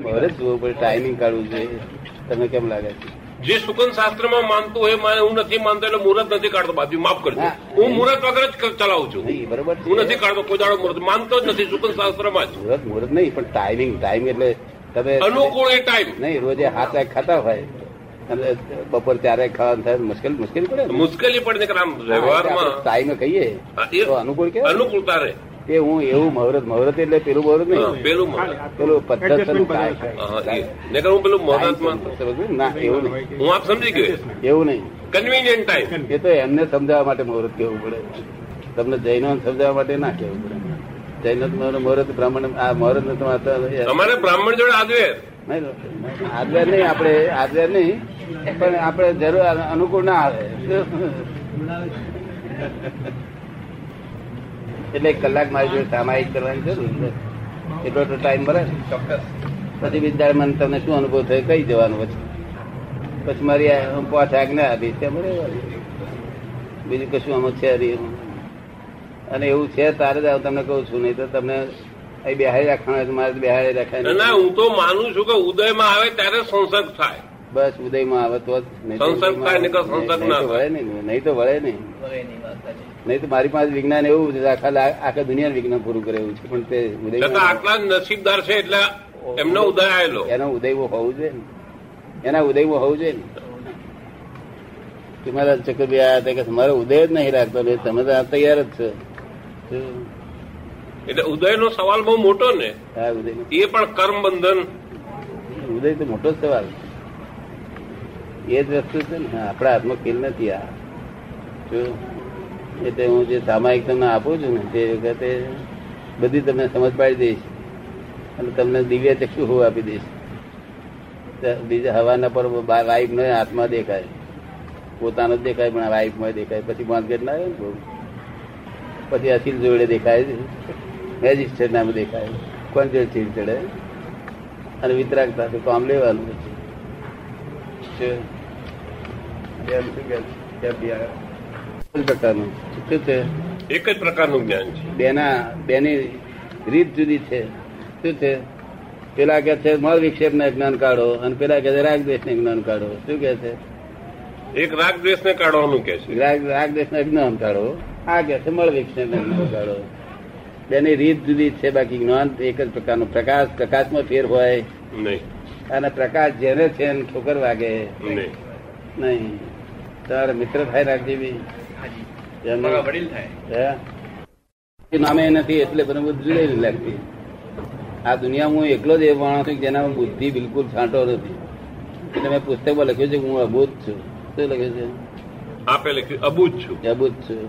મારે જોવું પડે ટાઈમિંગ કાઢવું છે. તમને કેમ લાગે છે? જે સુકન શાસ્ત્રમાં માનતું હોય મારે હું નથી માનતો એટલે મુહૂર્ત નથી કાઢતો બાજુ માફ કરજો. હું મુહૂર્ત વગર જ ચલાવું છું. બરોબર હું નથી કાઢતો કોઈ દાડો મુહૂર્ત. માનતો જ નથી સુકન શાસ્ત્રમાં જ. મુહૂર્ત મુહૂર્ત નહીં પણ ટાઈમિંગ ટાઈમ એટલે તમે અનુકૂળ એ ટાઈમ નહીં રોજે હાથ વાગ ખાતા હોય અને બપોર ત્યારે ખાવાનું થાય મુશ્કેલ મુશ્કેલ પડે મુશ્કેલી પડે વ્યવહારમાં. ટાઈમે કહીએ તો અનુકૂળ કે અનુકૂળતા રહે. કે હું એવું મહુરત મહુરત એટલે પેલું મહુરત. નહીં પેલું પેલું પદ્ધત. હા, એ. નહીંતર હું પેલું મુહૂર્તમાં? ના એવું નહીં. હું આપ સમજી ગયો? એવું નહીં. કન્વીનિયન્ટ ટાઈમ એ તો એમને સમજાવવા માટે મહુરત કેવું પડે. તમને જૈનો સમજાવવા માટે ના કેવું પડે. જૈનો મહુરત બ્રાહ્મણ આ મહુરત ને તમારે તમારે બ્રાહ્મણ જોડે આદવેર નહીં આદવેર નહીં આપણે આદવેર નહીં. પણ આપણે જરૂર અનુકૂળ ના આવે. એટલે એક કલાક મારી જોડે સામાયિક કરવાની જરૂર છે. એટલો તો ટાઈમ મળે ને. ચોક્કસ. પછી વિદ્યાર્થી મને તમને શું અનુભવ થયો કઈ જવાનું પછી? પછી મારી પાંચ આજ્ઞા આપી છે બીજું કશું આમાં છે. અને એવું છે તારે જ તમને કહું છું નહીં તો તમને અહીં બિહારી રાખવાનું હોય તો મારે બેહારી રાખવાનું. ના હું તો માનું છું કે ઉદયમાં આવે ત્યારે સંસર્ગ થાય. બસ ઉદયમાં આવે તો જ. નહીં તો સંસર્ગ થાય નહીં તો સંસર્ગ નહીં ના તો વળે નહીં નહીં તો વળે નહીં. નહીં તો મારી પાસે વિજ્ઞાન એવું છે આખા આખા દુનિયા વિજ્ઞાન પૂરું કરે એવું છે પણ તે ઉદય આટલા નસીબદાર છે એટલે એમનો ઉદય આવેલો. એનો ઉદયવો હોવું જોઈએ ને. એના ઉદયવો હોવું જોઈએ ને. તમારા ચક્કરભાઈ આયા કે મારો ઉદય જ નહીં રાખતો ને તમે તો તૈયાર જ છો. એટલે ઉદય નો સવાલ બહુ મોટો ને. હા ઉદય. એ પણ કર્મ બંધન ઉદય તો મોટો સવાલ એ જ વસ્તુ છે ને. આપણા હાથમાં ખેલ નથી આ. જો એટલે હું જે સામાયિક તમને આપું છું ને, તે વખતે બધી તમને સમજ પાડી દઈશ. અને તમને દિવ્ય ચક્ષુ હું આપી દઈશ. બીજા હવાના પર વાઇફ નો હાથમાં દેખાય. પોતાનો જ દેખાય, પણ વાઈફમાં દેખાય. પછી માર્કેટ ના આવે. પછી અસીલ જોડે દેખાય મેજિસ્ટ્રેટ નામ દેખાય કોણ જોડે ચીડ ચડે? અને વિતરાગતા તો કામ લેવાનું પછી પ્રકારનું. શું છે? એક જ પ્રકારનું જ્ઞાન છે. બેના બેની રીત જુદી છે. શું છે? પેલા કે છે મળ વિક્ષેપ ને જ્ઞાન કાઢો. અને પેલા કે છે રાગ દ્વેષ ને જ્ઞાન કાઢો. શું કે છે? એક રાગ દ્વેષ ને કાઢવાનું કે છે. રાગ રાગ દ્વેષ ને જ્ઞાન કાઢો. આ કે છે મળ વિક્ષેપ ને જ્ઞાન કાઢો. બેની રીત જુદી છે બાકી જ્ઞાન એક જ પ્રકારનું. પ્રકાશ પ્રકાશમાં ફેર હોય. નહીં. અને પ્રકાશ જેને છે ઠોકર વાગે. નહીં. નહીં. તારે મિત્ર થાય રાખજે બી. એમને-? એ નામે નથી એટલે મને જુદે લાગતી. આ દુનિયામાં હું એકલો જ એ માણસ છું જેનામાં બુદ્ધિ બિલકુલ છાંટો નથી. એટલે મેં પુસ્તકમાં લખ્યું છે કે હું અબૂત છું. શું લખ્યું છે? આપે લખ્યું અબૂજ છું. અબૂત છું.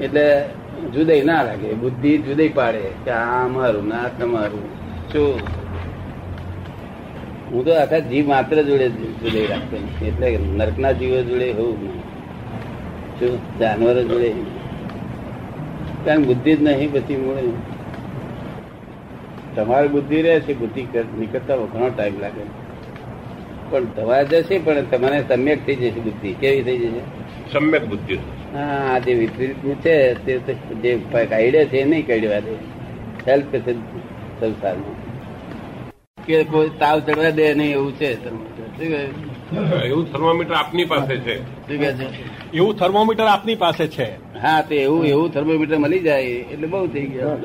એટલે જુદાઈ ના લાગે. બુદ્ધિ જુદાઈ પાડે કે આ અમારું ના તમારું. શું? હું તો આખા જીવ માત્ર જોડે જુદાઈ રાખતો એટલે નરકના જીવો જોડે હોઉં જાનવરો જોડે કારણ બુદ્ધિ જ નહીં પછી મળે. તમારી બુદ્ધિ રહે છે બુદ્ધિ નીકળતા ઘણો ટાઈમ લાગે. પણ દવા જશે પણ તમારે સમ્યક થઈ જશે બુદ્ધિ. કેવી થઈ જશે? સમ્યક બુદ્ધિ. હા આ જે વિપરીત છે તે જે કાઢ્યા છે એ નહીં કાઢ્યા દે હેલ્પ કરશે સંસારમાં. કે કોઈ તાવ ચડવા દે નહીં એવું છે એવું થર્મોમીટર આપની પાસે છે. શું કહે છે. એવું થર્મોમીટર આપની પાસે છે. હા તે એવું એવું થર્મોમીટર મળી જાય એટલે બહુ થઈ ગયા.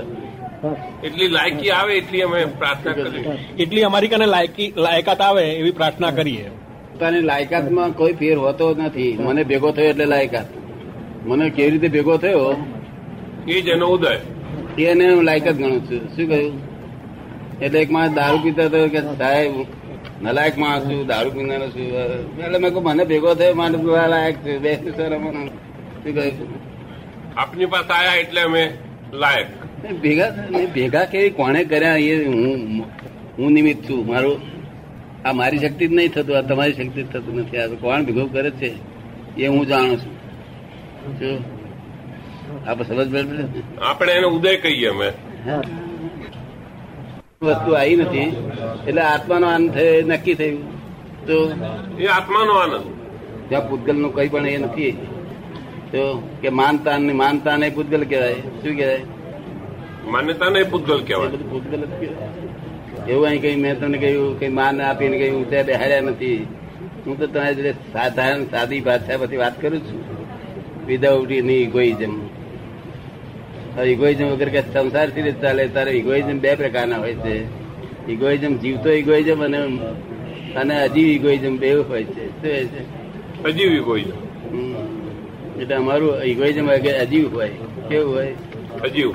એટલી લાયકી આવે એટલી અમે પ્રાર્થના કરી એટલી અમારી કને લાયકી લાયકાત આવે એવી પ્રાર્થના કરીએ. પોતાની લાયકાતમાં કોઈ ફેર હોતો નથી. મને ભેગો થયો એટલે લાયકાત. મને કેવી રીતે ભેગો થયો? એ જ એનો ઉદય. એને હું લાયકાત ગણું છું. શું કહ્યું? એટલે એક માણસ દારૂ પીતા હતો કે સાહેબ નલાયક માણસ છું દારૂ પીનારો છું. એટલે મેં કહું મને ભેગો થયો મારે લાયક છે બેસ્ટ સર શું કહ્યું આપની પાસે આયા એટલે અમે લાયક. ભેગા ભેગા કેવી કોણે કર્યા એ હું હું નિમિત્ત છું. મારું આ મારી શક્તિ જ નહીં થતું આ તમારી શક્તિ જ થતું નથી. આ કોણ ભેગો કરે છે એ હું જાણું છું. આપણે સમજ આપણે એને ઉદય કહીએ અમે. વસ્તુ આવી નથી. એટલે આત્માનો આનંદ થયો નક્કી થયું. તો એ આત્માનો આનંદ. ત્યાં પૂતગલનું કઈ પણ એ નથી. તો કે માનતા ને માનતા ને પૂતગલ કહેવાય. શું કહેવાય? માન્યતા ને પૂતગલ કહેવાય. બધું પૂતગલ જ કહેવાય. એવું અહીં કઈ મેં તમને કહ્યું કઈ માન આપીને કહ્યું ત્યાં બેહાડ્યા નથી. હું તો તમારી જોડે સાધારણ સાદી ભાષા પછી વાત કરું છું. વિધાઉટ એની ઇગોઇઝમ ઇગોઇઝમ વગર કે સંસારથી રીતે ચાલે? તારે ઇગોઇઝમ બે પ્રકારના હોય છે. ઇગોઇઝમ જીવતો ઇગોઇઝમ અને અને અજીવ ઇગોઇઝમ બે હોય છે. શું છે? અજીવ ઇગોઇઝમ. એટલે અમારું ઇગોઇઝમ અજીવ હોય કેવું હોય? અજીવ.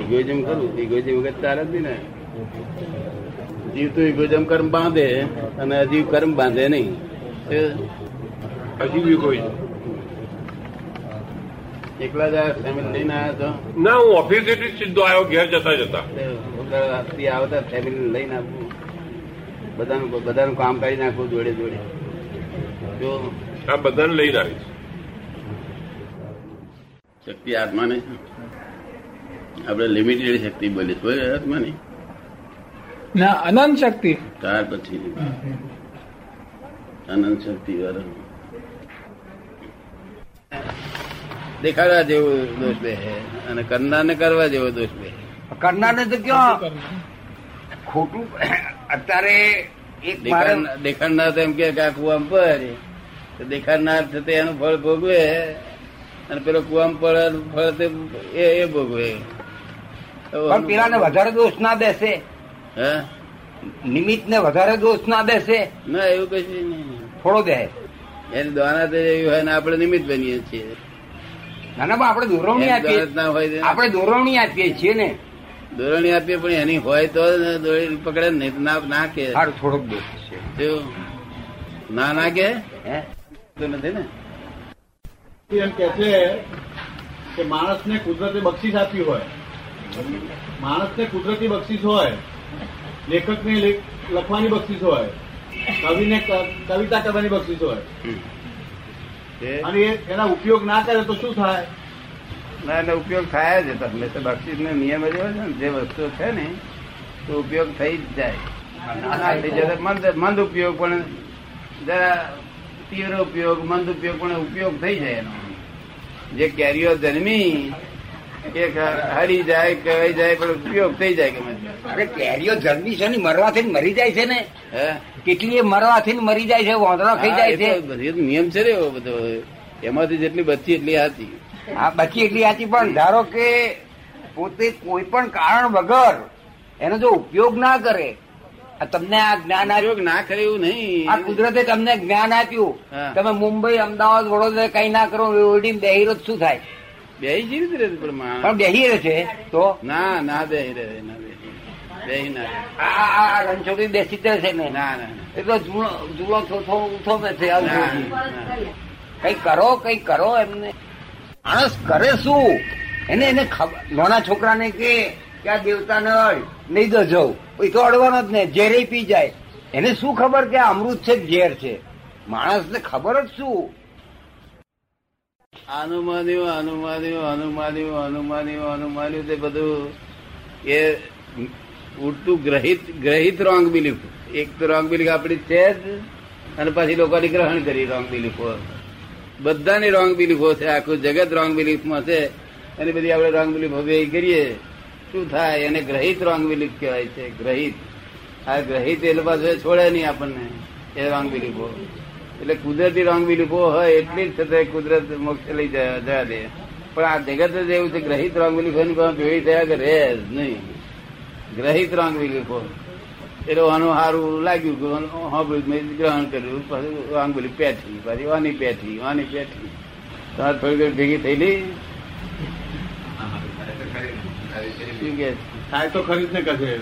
ઇગોઇઝમ ખરું. ઇગોઇઝમ વગર ચાલે જ ને. જીવતો ઇગોઇઝમ કર્મ બાંધે અને અજીવ કર્મ બાંધે નહીં. અજીવ ઇગોઇઝમ એકલા જ ફેમિલી લઈને આવ્યા છો ના હું ઓફિસથી સીધો આવ્યો ઘેર જતા જતા. આવતા ફેમિલી લઈને આવું. બધાનું બધાનું કામ કરી નાખું જોડે જોડે. જો. આ બધાને લઈને આવીશ. શક્તિ આત્માને આપણે લિમિટેડ શક્તિ બોલીશ બોલે આત્માની ના? અનંત શક્તિ. ત્યાર પછી. અનંત શક્તિ વાળા. દેખાડવા જેવો દોષ બે અને કરનાર ને કરવા જેવો દોષ બે કરનાર ને તો ક્યાં? ખોટું અત્યારે એક દેખાડનાર તો એમ કે કુવામ પડે. દેખાડનાર થતે એનું ફળ ભોગવે અને પેલો કુવામ પડે ફળ તે એ એ ભોગવે. પણ પેલાને વધારે દોષ ના દેશે. હે? નિમિત્તને વધારે દોષ ના દેશે. ના એવું કશું નહીં. થોડો દે. એની દ્વાના તો એવું હોય ને આપણે નિમિત્ત બનીએ છીએ. ના ના આપણે દોરવણી આપીએ. આપણે દોરવણી આપીએ છીએ ને. દોરવણી આપીએ પણ એની હોય તો દોરી પકડે ને ના ના કે. થોડોક દોષ છે. ના ના કે? તો નથી ને? એમ કે છે કે માણસને કુદરતે બક્ષિસ આપી હોય. માણસને કુદરતી બક્ષિસ હોય. લેખકને લખવાની બક્ષિસ હોય. કવિને કવિતા કરવાની બક્ષિસ હોય. અને એના ઉપયોગ ના કરે તો શું થાય? ના એટલે ઉપયોગ થાય જ. તો હંમેશા બક્ષિસ નો નિયમ જ હોય છે ને જે વસ્તુ છે ને તો ઉપયોગ થઈ જ જાય. મંદ મંદ ઉપયોગ પણ જરા તીવ્ર ઉપયોગ મંદ ઉપયોગ પણ ઉપયોગ થઈ જાય એનો. જે કેરીઓ જન્મી કે હરી જાય કહેવાય જાય પણ ઉપયોગ થઈ જાય ગમે અરે કેરીઓ જલ્દી છે ને મરવાથી મરી જાય છે ને? કેટલી મરવાથી મરી જાય છે વાંદરા ખાઈ જાય છે. નિયમ છે ને એવો બધો. એમાંથી જેટલી બચી એટલી હતી હા બચી એટલી હતી પણ ધારો કે પોતે કોઈ પણ કારણ વગર એનો જો ઉપયોગ ના કરે આ તમને આ જ્ઞાન આપ્યું. ના કરે એવું નહીં. આ કુદરતે તમને જ્ઞાન આપ્યું. તમે મુંબઈ અમદાવાદ વડોદરા કઈ ના કરો ઓરડી દહીરો શું થાય? બેહી જીવિત રહે પણ પણ બેહી રહે છે તો? ના ના બે રહે ના બેહી ના આ આ- રણછોડી બેસી જ છે ને? ના ના એ તો જૂનો જૂનો થોડો ઉઠો છે. કઈ કરો કઈ કરો એમને. માણસ કરે શું? એને એને ખબર નાના છોકરાને કે કે આ દેવતાને અડ નહીં તો જવું. એ તો અડવાનો જ ને ઝેરે પી જાય. એને શું ખબર કે અમૃત છે ઝેર છે? માણસને ખબર જ શું? અનુમાન્યું અનુમાન્યું અનુમાન્યું અનુમાન્યું અનુમાન્યું તે બધું એ ઉડતું ગ્રહિત ગ્રહિત રોંગ બિલીફ. એક તો રોંગ બિલીફ આપણી છે જ, અને પછી લોકોની ગ્રહણ કરી રોંગ બિલીફો. બધાની રોંગ બિલીફો છે, આખું જગત રોંગ બિલીફમાં છે. એની બધી આપણે રોંગ બિલીફ હવે કરીએ. શું થાય? એને ગ્રહિત રોંગ બિલીફ કહેવાય છે, ગ્રહિત. આ ગ્રહિત એટલે પાછું છોડે નહીં આપણને, એ રોંગ બિલીફો. એટલે કુદરતી રોંગ બિલીફો હોય એટલી જ છતાં કુદરત મોક્ષ લઈ જવા દે. પણ આ જગત જ એવું છે ગ્રહિત રંગ પાસે ભેળી થયા કે રહે જ નહીં. ગ્રહિત રોંગ બિલીફો એટલે આનું સારું લાગ્યું ગ્રહણ કર્યું પછી રોંગ બિલીફ પેઠી પછી વાની પેઠી વાની પેઠી. તમારે થોડી ભેગી થયેલી? શું કે? છે? થાય તો ખરી જ ને કે છે?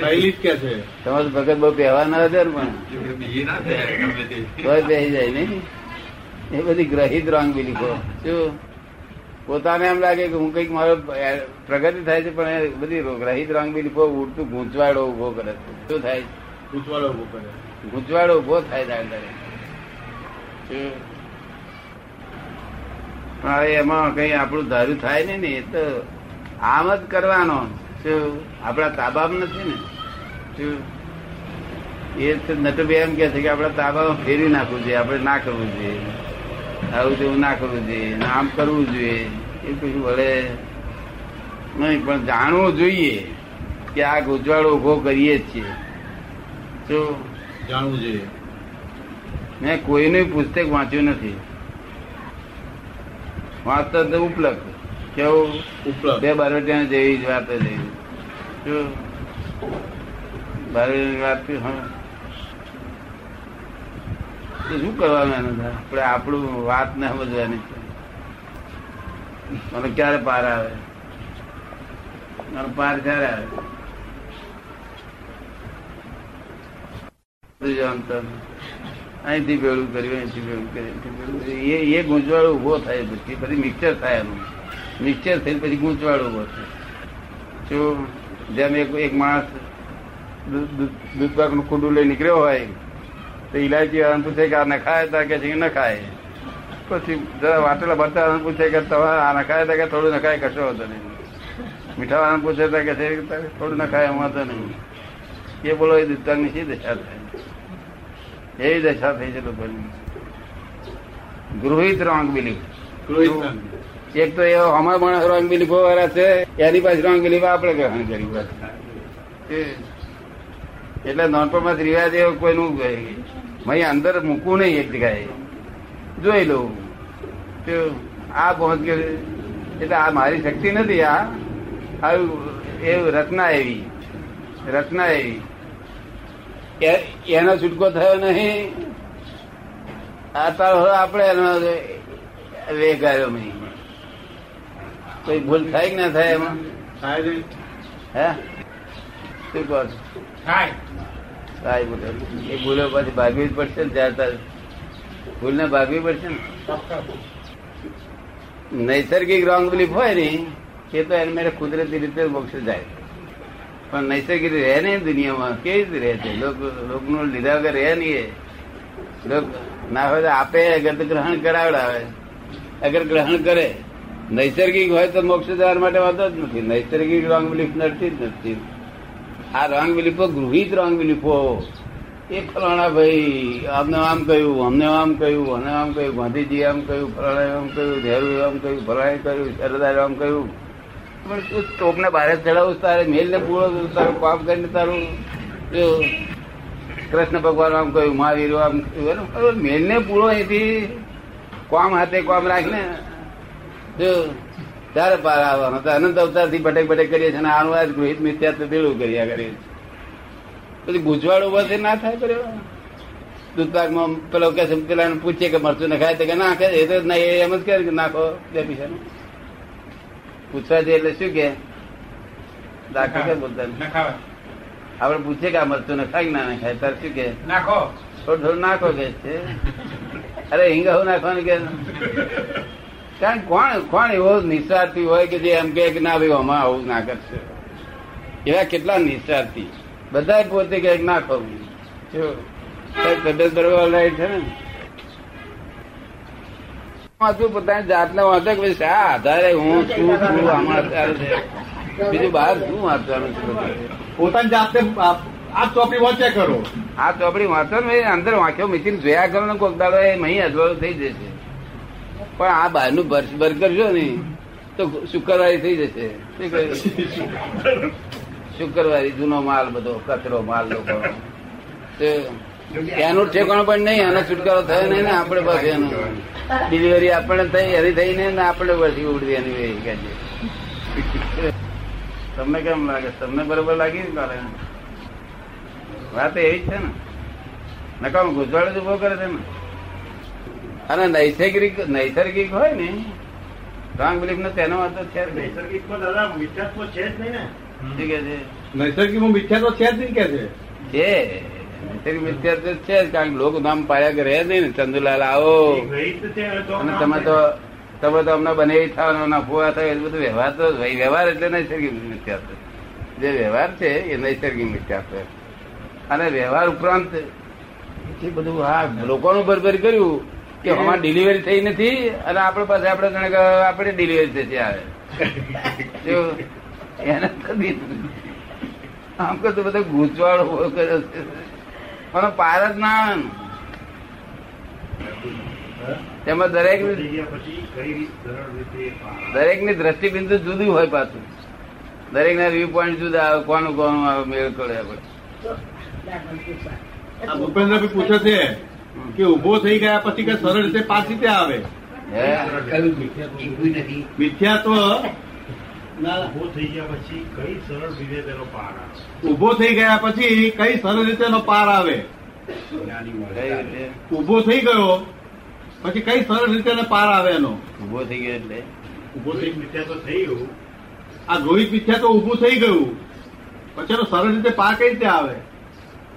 પહેલી જ કે છે. તમારે ભગત બહુ પહેવા ના હતા પણ. તોય બેસી જાય નહીં. એ બધી ગ્રહિત રોંગ બિલીફો શું? પોતાને એમ લાગે કે હું કંઈક મારો પ્રગતિ થાય છે પણ એ બધી ગ્રહિત રોંગ બિલીફો ઉડતું ગૂંચવાડો ઊભો કરે. છે શું થાય? પૂછવાડો ઊભો કરે. ગૂંચવાડો ઊભો થાય દાડે દાડે. શું? પણ એમાં કઈ આપણું ધાર્યું થાય ને એ તો આમ જ કરવાનો. આપણા તાબામાં નથી ને? એ નટુભાઈ એમ કે છે કે આપણા તાબામાં ફેરવી નાખવું જોઈએ, આપણે ના કરવું જોઈએ. આવું તેવું ના કરવું જોઈએ નામ કરવું જોઈએ. એ કશું વળે નહીં, પણ જાણવું જોઈએ કે આ ગુજવાળો ઊભો કરીએ છીએ. તો જાણવું જોઈએ. મેં કોઈનું પુસ્તક વાંચ્યું નથી. વાંચતા તો ઉપલબ્ધ. કેવું? બે બારોટિયા જેવી જ વાત જ. શું બારોટિયાની વાત કરવાનું એનું આપણે આપણું વાત ને સમજવાની. મને ક્યારે પાર આવે? મને પાર ક્યારે આવે. અહીંથી ભેળું કર્યું અહીંથી ભેળું કર્યું એ ગૂંચવાડો ઊભો થાય પછી પછી મિક્સર થાય એનું. મિક્સર થઈને પછી ગૂંચવાડો પડશે જો જેમ એક એક માણસ દૂધપાકનું દૂધ દૂધ કુંડું લઈ નીકળ્યો હોય, તો ઇલાયચી વાળાને પૂછે કે આ નખાય તા કે છે કે નખાય પછી જરા વાટેલા ભરતા વાળાને પૂછે કે તમારે આ નખાય તા કે થોડું નખાય કશો હતો નહીં. મીઠા વાળાને પૂછે તા કે થોડું નખાય એમાં તો નહીં. એ બોલો, એ દૂધ પાકની શી દશા થાય? એવી દશા થઈ છે લોકોની. ગૃહિત રોંગ બિલીફ. એક તો એવો અમારા પણ રોંગ બિલીફો વાળા છે, એની પાસે રોંગ બિલીફ આપણે ગ્રહણ કરી. એ- એટલે નાનપણમાં રિવાજ એવો કોઈનું મય અંદર મૂકવું નહીં એક જગ્યાએ. જોઈ લઉં. તો આ પહોંચ ગયો. એટલે આ મારી શક્તિ નથી આ. આવું એવું રચના એવી. રચના એવી. એનો છૂટકો થયો નહીં. આ તારો આપણે એનો વેગ આવ્યો નહીં. કોઈ ભૂલ થાય કે ના થાય એમાં? થાય હે? શું કહો છો? થાય. બોલે. એ ભૂલો પછી ભાગવી જ પડશે ને ત્યારે ભૂલ ભૂલને ભાગવી પડશે ને? નૈસર્ગિક રોંગ બિલીફ હોય ને એ તો એને મેરે કુદરતી રીતે મોક્ષ જાય. પણ નૈસર્ગિક રહે નહીં દુનિયામાં. કેવી રીતે રહે છે? લોક લોકનું લીધા વગર રહે નહીં લોક ના હોય તો આપે અગર તો ગ્રહણ કરાવડાવે. અગર ગ્રહણ કરે નૈસર્ગિક હોય તો મોક્ષ જવા માટે વાંધો જ નથી. નૈસર્ગિક રોંગ બિલીફ નડતી જ નથી. આ રોંગ બિલીફો ગૃહિત રોંગ બિલીફો એ ફલાણા ભાઈ, અમને આમ કહ્યું, અમને આમ કહ્યું અમને આમ કહ્યું, ગાંધીજી આમ કહ્યું ફલાણા આમ કહ્યું નહેરુ આમ કહ્યું ફલાણે કહ્યું, સરદાર આમ કહ્યું. પણ તું ટોપને બહાર ચડાવું તારે મેલ ને પૂરો તારું પાપ કરીને તારું કૃષ્ણ ભગવાન આમ કહ્યું, મહાવીર આમ કહ્યું મેલ ને પૂરો એથી કોમ હાથે કોમ રાખીને ત્યારે પાર આવવાનો. અનંત અવતારથી ભટેક ભટેક કરીએ છીએ આનું ગૃહિત મિથ્યા ભેળું કર્યા કરીએ પછી ગુજવાડ ઊભો થઈ ના થાય કર્યો દૂધપાકમાં પેલો કે છે પેલા પૂછે કે મરચું નખાય તો કે ના કે એ તો નહીં એમ જ કે નાખો બે પૈસા પૂછવા જઈએ એટલે શું કે દાખલ કે બોલતા આપડે પૂછીએ કે આ મરચું નખાય ના નખાય તાર શું કે નાખો. થોડું થોડું નાખો કે છે. અરે હિંગા હું નાખવાનું કે કારણ કોણ કોણ એવો નિસ્વાર્થી હોય કે જે એમ કે ના ભાઈ આમાં આવું ના કરશે એવા કેટલા નિસ્વાર્થી બધા પોતે કે ના કરવું તબિયત બરોબર છે ને. વાંચવું પોતાની જાતને વાંચે કે શા આધારે હું શું છું આમાં અત્યારે છે? બીજું બહાર શું વાંચવાનું છે? પોતાની જાતે આ ચોપડી વાંચ્યા કરો. આ ચોપડી વાંચો ને અંદર વાંચ્યો મીઠી જોયા કરો ને કોક દાડો એ મહી અજવાળું થઈ જશે. પણ આ બહારનું બર્ગર જો ને. તો શુક્રવારી થઈ જશે. શુક્રવારી જૂનો માલ બધો, કચરો માલ લોકો. એનું ઠેકાણું પણ નહીં, આનો છુટકારો થયો નહીં ને આપણે પાસે એનો. ડિલિવરી આપણે થઈ એની થઈ ને આપણે પછી ઉડવી એની. તમને કેમ લાગે? તમને બરોબર લાગી ને કાલે વાત એવી છે ને. નકામ ગુજવાડો જ ઊભો કરે છે ને. અને નૈસર્ગિક નૈસર્ગિક હોય ને રોંગ બિલીફ નો તેનો અર્થ છે નૈસર્ગિક તો દાદા મિથ્યાત્વ છે જ નહીં ને. કે છે? નૈસર્ગિકમાં મિથ્યાત્વ છે જ નહીં કે છે? છે. નૈસર્ગિક મિથ્યા તો છે જ કારણ કે લોકો નામ પાડ્યા કે રહે જ નહીં ને. ચંદુલાલ આવો. અને તમે તો તમે તો અમને બને થવાનો નફો થાય એ બધું વ્યવહાર તો વ્યવહાર એટલે નૈસર્ગિક મિથ્યાત્વ. જે વ્યવહાર છે એ નૈસર્ગિક મિથ્યાત્વ અને વ્યવહાર ઉપરાંત એ બધું હા લોકોનું ભરભર કર્યું. કે અમારે ડિલિવરી થઈ નથી અને આપણે પાસે આપણે જાણે કે આપણે ડિલિવરી થશે આવે. એને થતી આમ તો બધા ગૂંચવાડો કર્યો છે પણ પાર જ ના તેમાં દરેક દરેકની દ્રષ્ટિબિંદુ જુદી હોય પાછું. દરેક ના વ્યૂ પોઈન્ટ જુદા આવે કોનું કોનું આવે મેળ કરે આપણે ભૂપેન્દ્ર પૂછે છે કે ઊભો થઈ ગયા પછી કે સરળ રીતે પાછી ત્યાં આવે? હે? મિથ્યાત્વ ના, ઊભો થઈ ગયા પછી કઈ સરળ રીતે તેનો પાર આવે? ઊભો થઈ ગયા પછી કઈ સરળ રીતે એનો પાર આવે? ઊભો થઈ ગયો પછી કઈ સરળ રીતે એને પાર આવે એનો? ઊભો થઈ ગયો એટલે? ઊભો થઈ મિથ્યા તો ગયું. આ રોહિત મિથ્યા તો ઉભું થઈ ગયું. પછી એનો સરળ રીતે પાર કઈ રીતે આવે?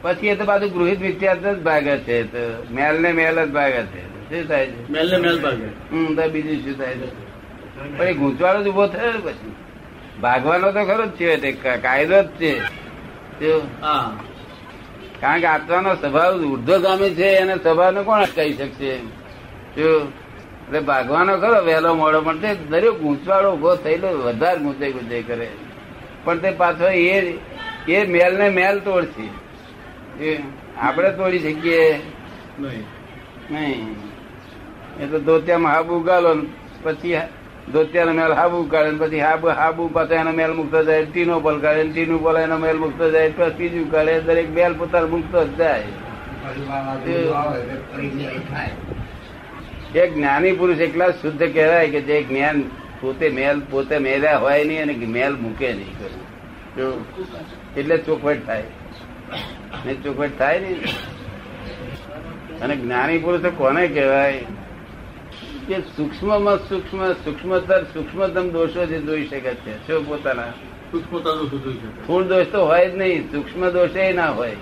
પછી એ તો પાછું ગૃહિત વિદ્યાર્થ જ ભાગે છે તો મેલ ને મેલ જ ભાગે છે. શું થાય છે? મેલ ને મેલ ભાગે. હમ તો બીજું શું થાય છે? પણ એ ગૂંચવાડો જ ઊભો થયો પછી? ભાગવાનો તો ખરો જ છે તે કાયદો જ છે. કારણ કે આત્માનો સ્વભાવ ઉર્ધ્વગામી છે એને સ્વભાવને કોણ કહી શકશે? એટલે ભાગવાનો ખરો વહેલો મોડો પણ તે દરેક ગૂંચવાળો ઊભો થયેલો વધારે ગુંચાઈ ગુંચાઈ કરે. પણ તે પાછો એ એ મેલ ને મેલ તોડશે. એ આપણે તોડી શકીએ. નહીં. એ તો ધોતિયામાં હાબુ ઉગાલો ને પછી ધોતિયાનો મેલ હાબુ ઉગાડે પછી હાબુ હાબુ પાછા એનો મેલ મુકતો જાય ટીનો પલ કાઢે ટીનું પલ એનો મેલ મુકતો જાય પછી ત્રીજું કાઢે દરેક મેલ પોતાનો મુકતો જ જાય. એક જ્ઞાની પુરુષ એકલા શુદ્ધ કહેવાય કે જે જ્ઞાન પોતે મેલ પોતે મેલ્યા હોય નહીં અને મેલ મૂકે નહીં. કરું એટલે ચોખવટ થાય. ને ચોખવટ થાય ને અને જ્ઞાની પુરુષો કોને કહેવાય? કે સૂક્ષ્મમાં સૂક્ષ્મ સૂક્ષ્મતર સૂક્ષ્મતમ દોષો જે જોઈ શકે છે શું પોતાના? સ્થૂળ દોષ તો હોય જ નહીં સૂક્ષ્મ દોષ ના હોય.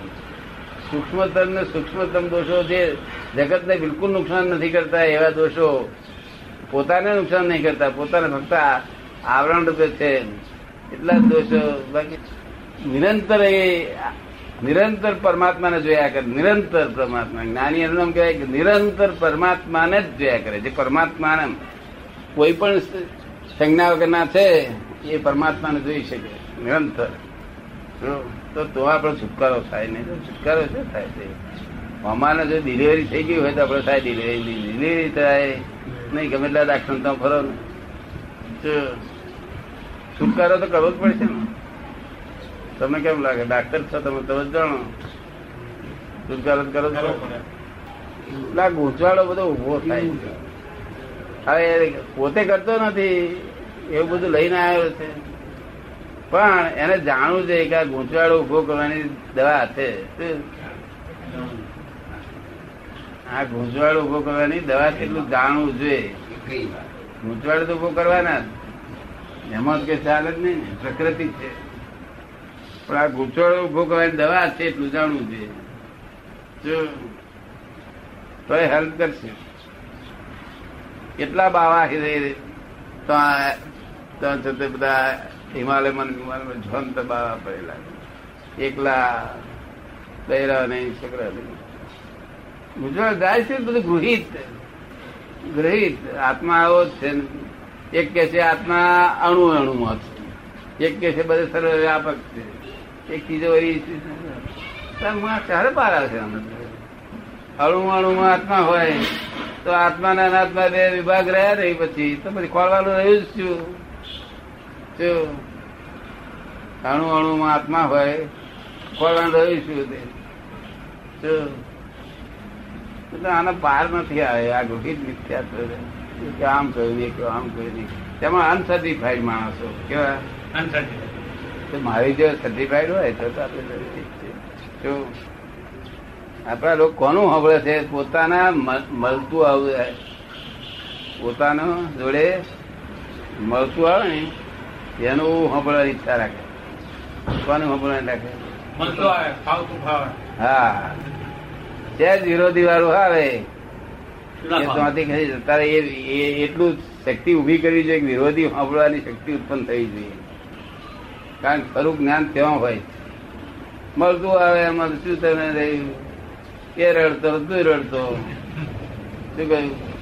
સૂક્ષ્મતર ને સૂક્ષ્મતમ દોષો જે જગતને બિલકુલ નુકસાન નથી કરતા એવા દોષો પોતાને નુકસાન નહીં કરતા પોતાને ફક્ત આવરણ રૂપે છે. એટલા જ દોષો બાકી નિરંતર એ નિરંતર પરમાત્માને જોયા કરે, નિરંતર પરમાત્મા. જ્ઞાની એનું નામ કહેવાય કે નિરંતર પરમાત્માને જ જોયા કરે. જે પરમાત્માને કોઈ પણ સંજ્ઞા વગરના છે, એ પરમાત્માને જોઈ શકે. નિરંતર. તો તો આપણો છુટકારો થાય નહીં. છુટકારો શું થાય છે? અમારે જો ડિલિવરી થઈ ગઈ હોય તો આપણે થાય ડિલિવરી ડિલિવરી થાય. નહીં ગમે એટલા ડાક્ટર તો ફરો છુટકારો તો કરવો જ પડશે ને. તમને કેમ લાગે? ડાક્ટર છો તમે તમે જાણો. છુટકારો કરો છો? ના ગૂંચવાડો બધો ઊભો થાય. હવે પોતે કરતો નથી એવું બધું લઈને આવ્યો છે. પણ એને જાણવું છે કે આ ગૂંચવાડો ઊભો કરવાની દવા છે? આ ગૂંચવાડો ઊભો કરવાની દવા કેટલું જાણવું જોઈએ. ગૂંચવાડો તો ઊભો કરવાના જ. એમાં કે ચાલે જ નહીં. પ્રકૃતિ છે. પણ આ ગૂંચવાડો ઊભો કરવાની દવા છે, એટલું જાણવું જોઈએ તો હેલ્પ કરશે. કેટલા બાવા હે- તો આ- તો બધા હિમાલયમાં હિમાલયમાં જોન બાવા પડેલા એકલા બૈરા નહીં છોકરા નહીં ગુજરાત જાય છે બધું ગૃહિત. ગૃહિત. આત્મા આવો જ છે એક કે છે આત્મા અણુ અણુમાં છે. એક કે છે બધે સર્વ વ્યાપક છે. એક વળી ચારે પાર આમાં? તો. અણુ અણુમાં આત્મા હોય, તો આત્મા ના અનાત્મા બે વિભાગ રહ્યા નહીં પછી. તો પછી ખોલવાનું રહ્યું જ શું અણુ અણુમાં આત્મા હોય ખોલવાનું રહ્યું છું તે. આનો પાર નથી આવે, આ ગૃહિત મિથ્યા છે. આમ કહ્યું નહીં આમ કહ્યું નહીં. તેમાં અનસર્ટિફાઈડ માણસો, કેવા? તો મારી જો સર્ટિફાઈડ હોય તો તો આપણે ઠીક આપણા લોકો કોનું સાંભળે છે? પોતાના મળતું આવું પોતાનો જોડે મળતું આવે ને એનું સાંભળવાની ઈચ્છા રાખે. કોનું સાંભળવાની રાખે? હા. જે વિરોધી વાળું આવે એટલું શક્તિ ઊભી કરવી જોઈએ વિરોધી સાંભળવાની શક્તિ ઉત્પન્ન થવી જોઈએ. કારણ કે ખરું જ્ઞાન ત્યાં હોય? મળતું આવે એમાં શું તમે રહ્યું એ રડતો તું રડતો? શું કહ્યું?